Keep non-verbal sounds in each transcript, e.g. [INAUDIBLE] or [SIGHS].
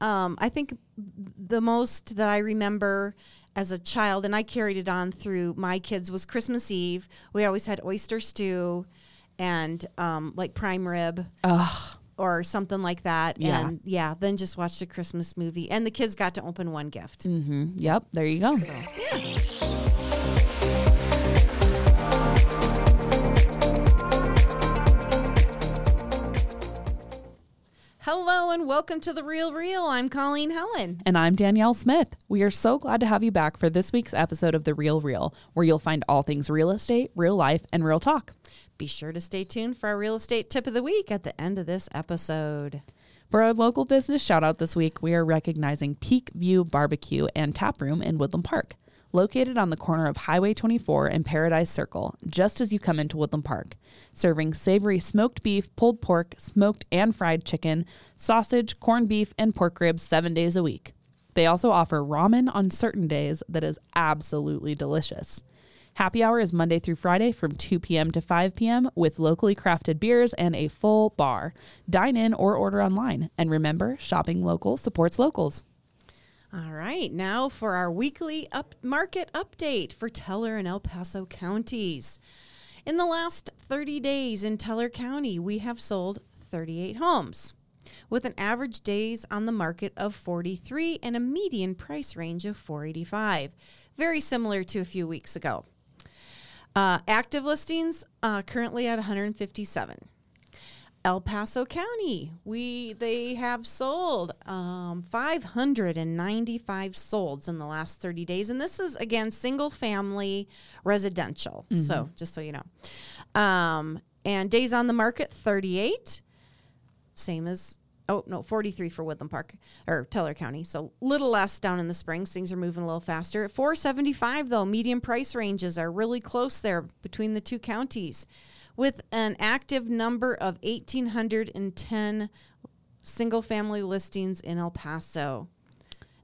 um, I think the most that I remember as a child, and I carried it on through my kids, was Christmas Eve. We always had oyster stew and um, like prime rib. Or something like that. Yeah. And yeah, then just watched a Christmas movie. And the kids got to open one gift. Mm-hmm. Yep, there you go. Hello and welcome to The Real Real. I'm Colleen Helen. And I'm Danielle Smith. We are so glad to have you back for this week's episode of The Real Real, where you'll find all things real estate, real life, and real talk. Be sure to stay tuned for our real estate tip of the week at the end of this episode. For our local business shout out this week, we are recognizing Peak View Barbecue and Tap Room in Woodland Park, located on the corner of Highway 24 and Paradise Circle, just as you come into Woodland Park, serving savory smoked beef, pulled pork, smoked and fried chicken, sausage, corned beef, and pork ribs seven days a week. They also offer ramen on certain days that is absolutely delicious. Happy hour is Monday through Friday from 2 p.m. to 5 p.m. with locally crafted beers and a full bar. Dine in or order online. And remember, shopping local supports locals. All right, now for our weekly up market update for Teller and El Paso counties. In the last 30 days in Teller County, we have sold 38 homes with an average days on the market of 43 and a median price range of 485. Very similar to a few weeks ago. Uh, active listings uh, currently at 157. El Paso County, we they have sold um, 595 solds in the last 30 days, and this is again single family residential. So just so you know, um, and days on the market 38, same as oh no 43 for Woodland Park or Teller County. So little less down in the springs. Things are moving a little faster. At 475 though, median price ranges are really close there between the two counties with an active number of 1810 single family listings in El Paso.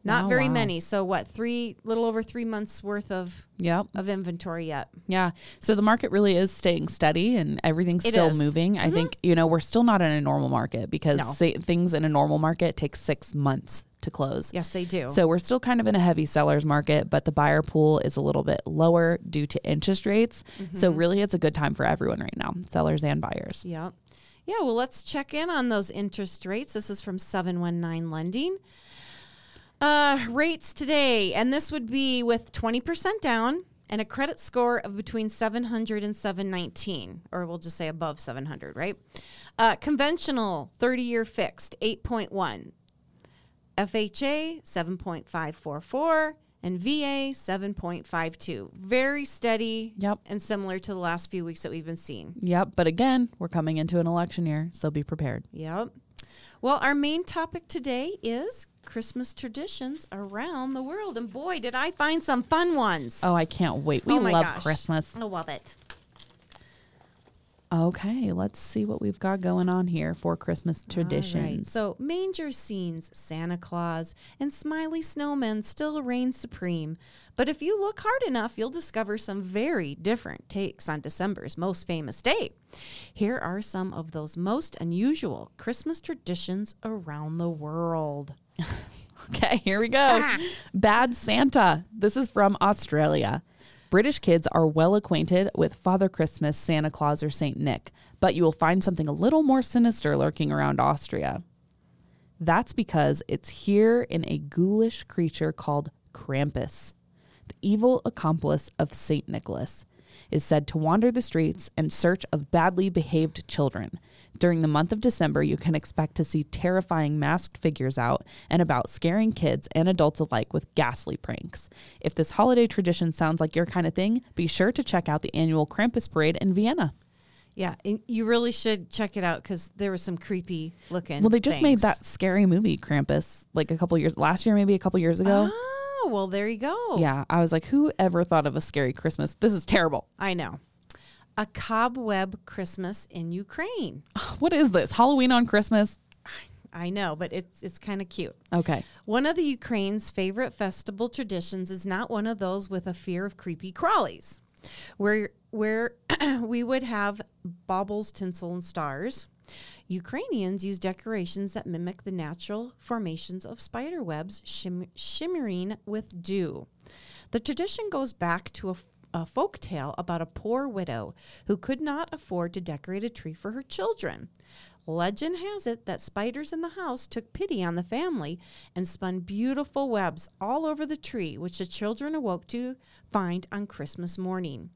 Not Wow, very wow. many. So what, three little over 3 months worth of Yep. of inventory yet. Yeah. So the market really is staying steady and everything's It still is. moving. I think, you know, we're still not in a normal market because No. say, things in a normal market take six months to close. Yes, they do. So we're still kind of in a heavy seller's market, but the buyer pool is a little bit lower due to interest rates. So Mm-hmm. really, it's a good time for everyone right now, sellers and buyers. Yep. Yeah, well, let's check in on those interest rates. This is from 719 Lending. Uh, rates today, and this would be with 20% down and a credit score of between 700 and 719, or we'll just say above 700, right? Uh, conventional 30 year fixed, 8.1. FHA, 7.544. And VA, 7.52. Very steady Yep. and similar to the last few weeks that we've been seeing. Yep. But again, we're coming into an election year, so be prepared. Yep. Well, our main topic today is Christmas traditions around the world. And boy, did I find some fun ones. Oh, I can't wait. We Oh love gosh. Christmas. I love it. Okay, let's see what we've got going on here for Christmas All right. traditions. So, manger scenes, Santa Claus, and smiley snowmen still reign supreme. But if you look hard enough, you'll discover some very different takes on December's most famous day. Here are some of those most unusual Christmas traditions around the world. [LAUGHS] Okay, here we go. [LAUGHS] Bad Santa. This is from Australia. British kids are well acquainted with Father Christmas, Santa Claus, or St. Nick, but you will find something a little more sinister lurking around Austria. That's because it's here in a ghoulish creature called Krampus. The evil accomplice of St. Nicholas is said to wander the streets in search of badly behaved children. During the month of December, you can expect to see terrifying masked figures out and about scaring kids and adults alike with ghastly pranks. If this holiday tradition sounds like your kind of thing, be sure to check out the annual Krampus parade in Vienna. Yeah, and you really should check it out because there was some creepy looking. Well, they just made that scary movie Krampus like a couple years last year, maybe a couple years ago. Oh, well, there you go. Yeah, I was like, who ever thought of a scary Christmas? This is terrible. I know. A cobweb Christmas in Ukraine. [SIGHS] What is this? Halloween on Christmas? I know, but it's it's kind of cute. Okay. One of the Ukraine's favorite festival traditions is not one of those with a fear of creepy crawlies, where where [CLEARS THROAT] we would have baubles, tinsel, and stars. Ukrainians use decorations that mimic the natural formations of spider webs shim- shimmering with dew. The tradition goes back to a, a folk tale about a poor widow who could not afford to decorate a tree for her children. Legend has it that spiders in the house took pity on the family and spun beautiful webs all over the tree, which the children awoke to find on Christmas morning.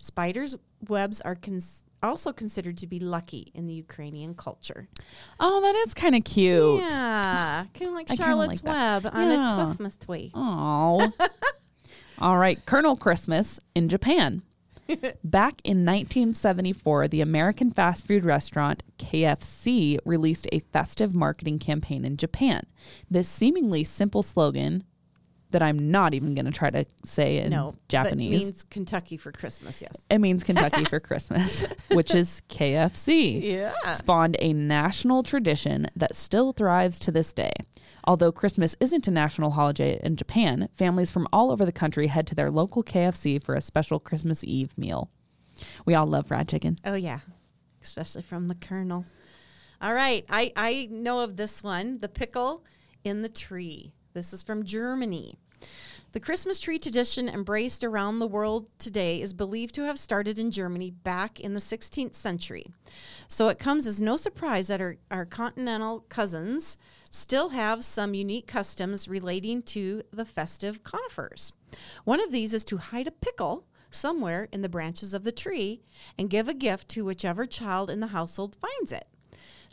Spiders' webs are cons- also considered to be lucky in the Ukrainian culture. Oh, that is kind of cute. Yeah, kind of like Charlotte's like. Web on Yeah. a Christmas tree. Oh. [LAUGHS] All right, Colonel Christmas in Japan. [LAUGHS] Back in 1974, the American fast food restaurant KFC released a festive marketing campaign in Japan. This seemingly simple slogan that I'm not even going to try to say in No, Japanese. Means Kentucky for Christmas. Yes. it means Kentucky [LAUGHS] for Christmas, which is KFC Yeah. spawned a national tradition that still thrives to this day. Although Christmas isn't a national holiday in Japan, families from all over the country head to their local KFC for a special Christmas Eve meal. We all love fried chicken. Oh yeah, especially from the Colonel. All right, I I know of this one, the pickle in the tree. This is from Germany. The Christmas tree tradition embraced around the world today is believed to have started in Germany back in the 16th century. So it comes as no surprise that our, our continental cousins still have some unique customs relating to the festive conifers. One of these is to hide a pickle somewhere in the branches of the tree and give a gift to whichever child in the household finds it.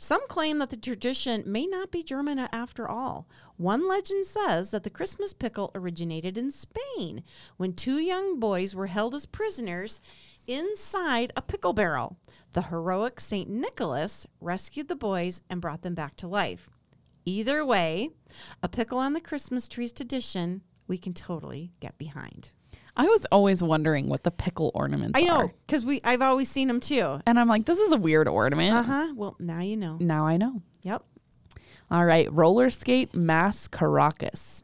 Some claim that the tradition may not be German after all. One legend says that the Christmas pickle originated in Spain when two young boys were held as prisoners inside a pickle barrel. The heroic St. Nicholas rescued the boys and brought them back to life. Either way, a pickle on the Christmas tree's tradition we can totally get behind. I was always wondering what the pickle ornaments are. I know are. because we I've always seen them too. And I'm like, this is a weird ornament. Uh huh. Well, now you know. Now I know. Yep. All right, roller skate mass Caracas.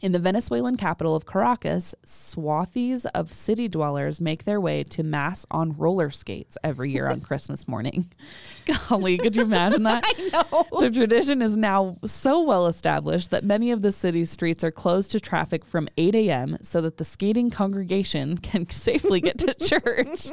In the Venezuelan capital of Caracas, swathies of city dwellers make their way to mass on roller skates every year on [LAUGHS] Christmas morning. [LAUGHS] Golly, could you imagine that? [LAUGHS] I know. The tradition is now so well established that many of the city's streets are closed to traffic from 8 a.m. so that the skating congregation can safely get to church.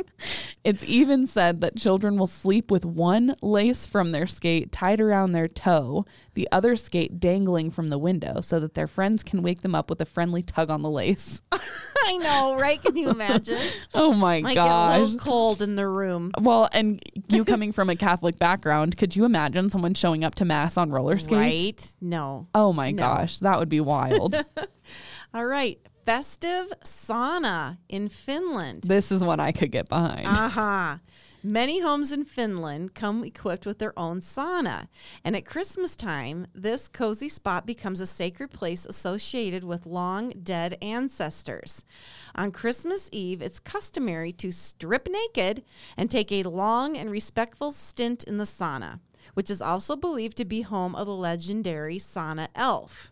It's even said that children will sleep with one lace from their skate tied around their toe, the other skate dangling from the window, so that their friends can wake them up with a friendly tug on the lace. [LAUGHS] I know, right? Can you imagine? [LAUGHS] Oh my Might get a gosh. little cold in the room. Well, and you [LAUGHS] coming from a Catholic background, could you imagine someone showing up to mass on roller skates? Right? No. Oh my No. gosh, that would be wild. All right. Festive sauna in Finland. this is one I could get behind. Aha. Many homes in Finland come equipped with their own sauna. And at Christmas time, this cozy spot becomes a sacred place associated with long dead ancestors. On Christmas Eve, it's customary to strip naked and take a long and respectful stint in the sauna, which is also believed to be home of the legendary sauna elf.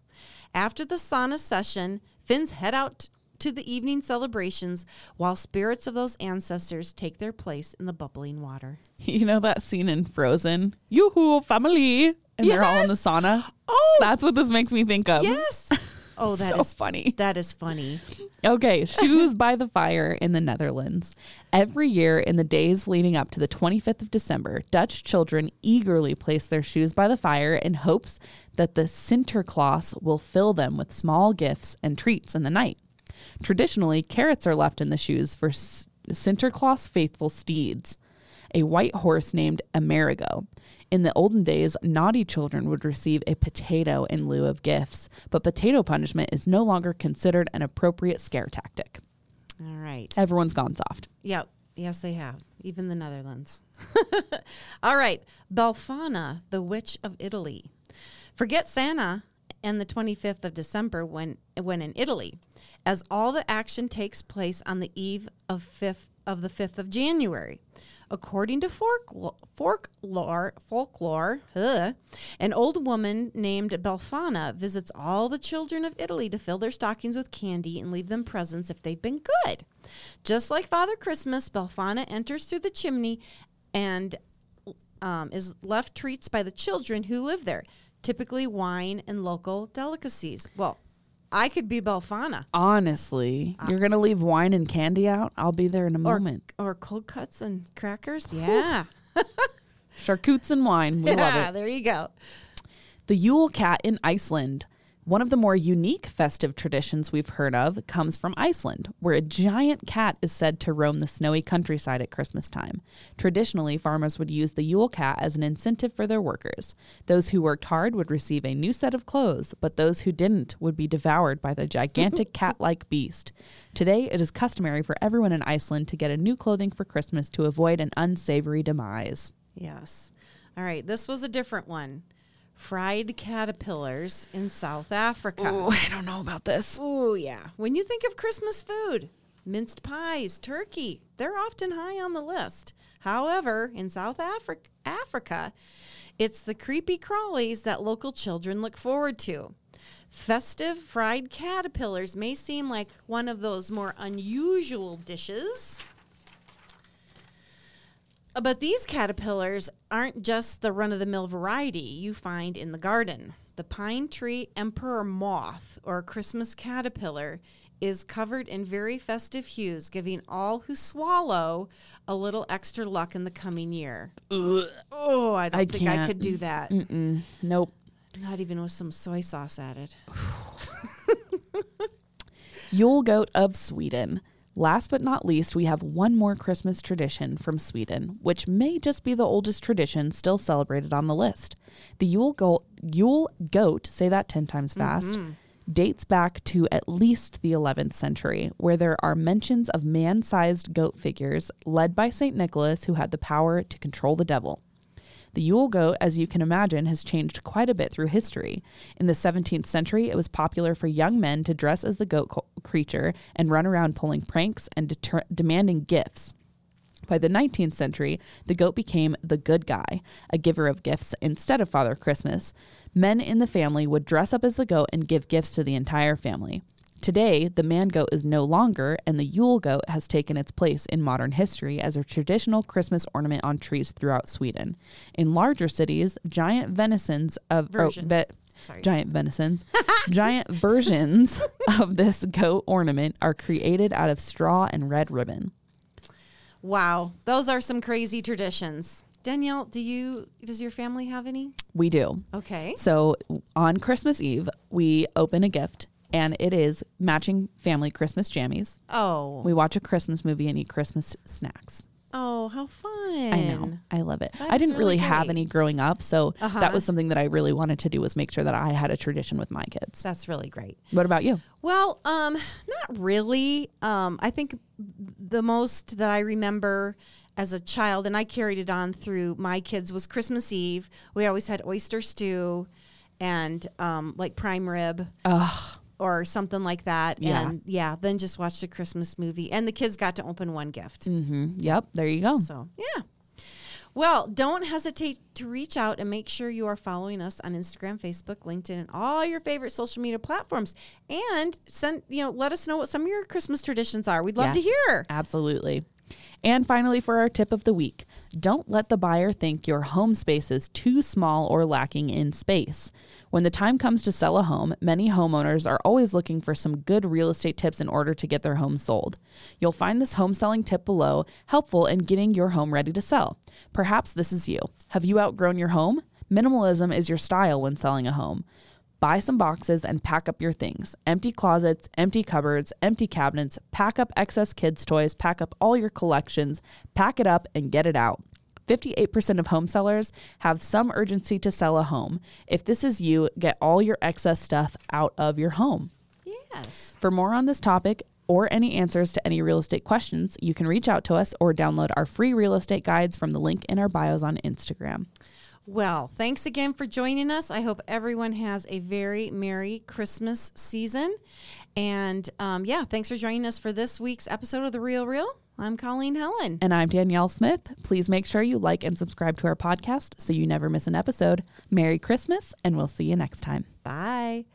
After the sauna session, Finns head out to the evening celebrations while spirits of those ancestors take their place in the bubbling water. [LAUGHS] you know that scene in Frozen? Yoo-hoo, family. And they're all in the sauna. Oh, That's what this makes me think of. yes. [LAUGHS] Oh, that is so funny. That is funny. Okay, [LAUGHS] shoes by the fire in the Netherlands. Every year in the days leading up to the 25th of December, Dutch children eagerly place their shoes by the fire in hopes that the Sinterklaas will fill them with small gifts and treats in the night. Traditionally, carrots are left in the shoes for S- Sinterklaas faithful steeds, a white horse named Amerigo. In the olden days, naughty children would receive a potato in lieu of gifts, but potato punishment is no longer considered an appropriate scare tactic. All right. Everyone's gone soft. Yep. Yes, they have. Even the Netherlands. [LAUGHS] All right. Belfana, the witch of Italy. Forget Santa and the 25th of December when when in Italy, as all the action takes place on the eve of 5th of the 5th of January. According to folklore, folklore, folklore ugh, an old woman named Belfana visits all the children of Italy to fill their stockings with candy and leave them presents if they've been good. Just like Father Christmas, Belfana enters through the chimney and um, is left treats by the children who live there, typically wine and local delicacies. Well, I could be Belfana Honestly, you're going to leave wine and candy out? I'll be there in a or, moment. or cold cuts and crackers. Yeah. [LAUGHS] Charcutes and wine. We love [LAUGHS] yeah, it. there you go. The Yule Cat in Iceland. One of the more unique festive traditions we've heard of comes from Iceland, where a giant cat is said to roam the snowy countryside at Christmas time. Traditionally, farmers would use the Yule Cat as an incentive for their workers. Those who worked hard would receive a new set of clothes, but those who didn't would be devoured by the gigantic [LAUGHS] cat like beast. Today, it is customary for everyone in Iceland to get a new clothing for Christmas to avoid an unsavory demise. Yes. All right. This was a different one. Fried caterpillars in South Africa. Oh, I don't know about this. Oh, yeah. When you think of Christmas food, minced pies, turkey, they're often high on the list. However, in South Africa, Africa, it's the creepy crawlies that local children look forward to. Festive fried caterpillars may seem like one of those more unusual dishes. But these caterpillars aren't just the run of the mill variety you find in the garden. The pine tree emperor moth, or Christmas caterpillar, is covered in very festive hues, giving all who swallow a little extra luck in the coming year. Oh, I don't I think I can't. could do that. Nope. Not even with some soy sauce added. [SIGHS] Yule goat of Sweden. Last but not least, we have one more Christmas tradition from Sweden, which may just be the oldest tradition still celebrated on the list. The Yule, go- Yule goat, say that 10 times mm-hmm. fast, dates back to at least the 11th century, where there are mentions of man sized goat figures led by St. Nicholas, who had the power to control the devil. The Yule goat, as you can imagine, has changed quite a bit through history. In the 17th century, it was popular for young men to dress as the goat co- creature and run around pulling pranks and deter- demanding gifts. By the 19th century, the goat became the good guy, a giver of gifts instead of Father Christmas. Men in the family would dress up as the goat and give gifts to the entire family. Today, the man goat is no longer, and the Yule goat has taken its place in modern history as a traditional Christmas ornament on trees throughout Sweden. In larger cities, giant venisons of oh, ve- Sorry. giant venisons, [LAUGHS] giant versions of this goat ornament are created out of straw and red ribbon. Wow, those are some crazy traditions. Danielle, do you does your family have any? We do. Okay. So on Christmas Eve, we open a gift, and it is matching family Christmas jammies. Oh. We watch a Christmas movie and eat Christmas snacks. Oh, how fun. I know. I love it. I didn't really really have any growing up, so Uh-huh. that was something that I really wanted to do was make sure that I had a tradition with my kids. That's really great. What about you? Well, um, not really. Um, I think the most that I remember as a child, and I carried it on through my kids, was Christmas Eve. We always had oyster stew and um, like prime rib Ugh. Or something like that. Yeah. And yeah, then just watched a Christmas movie. And the kids got to open one gift. hmm Yep. There you go. So, yeah. Well, don't hesitate to reach out and make sure you are following us on Instagram, Facebook, LinkedIn, and all your favorite social media platforms. And send, you know, let us know what some of your Christmas traditions are. We'd love to hear. Absolutely. And finally, for our tip of the week, don't let the buyer think your home space is too small or lacking in space. When the time comes to sell a home, many homeowners are always looking for some good real estate tips in order to get their home sold. You'll find this home selling tip below helpful in getting your home ready to sell. Perhaps this is you. Have you outgrown your home? Minimalism is your style when selling a home. Buy some boxes and pack up your things. Empty closets, empty cupboards, empty cabinets, pack up excess kids' toys, pack up all your collections, pack it up and get it out. 58% of home sellers have some urgency to sell a home. If this is you, get all your excess stuff out of your home. Yes. For more on this topic or any answers to any real estate questions, you can reach out to us or download our free real estate guides from the link in our bios on Instagram. Well, thanks again for joining us. I hope everyone has a very Merry Christmas season. And um, yeah, thanks for joining us for this week's episode of The Real Real. I'm Colleen Helen. And I'm Danielle Smith. Please make sure you like and subscribe to our podcast so you never miss an episode. Merry Christmas, and we'll see you next time. Bye.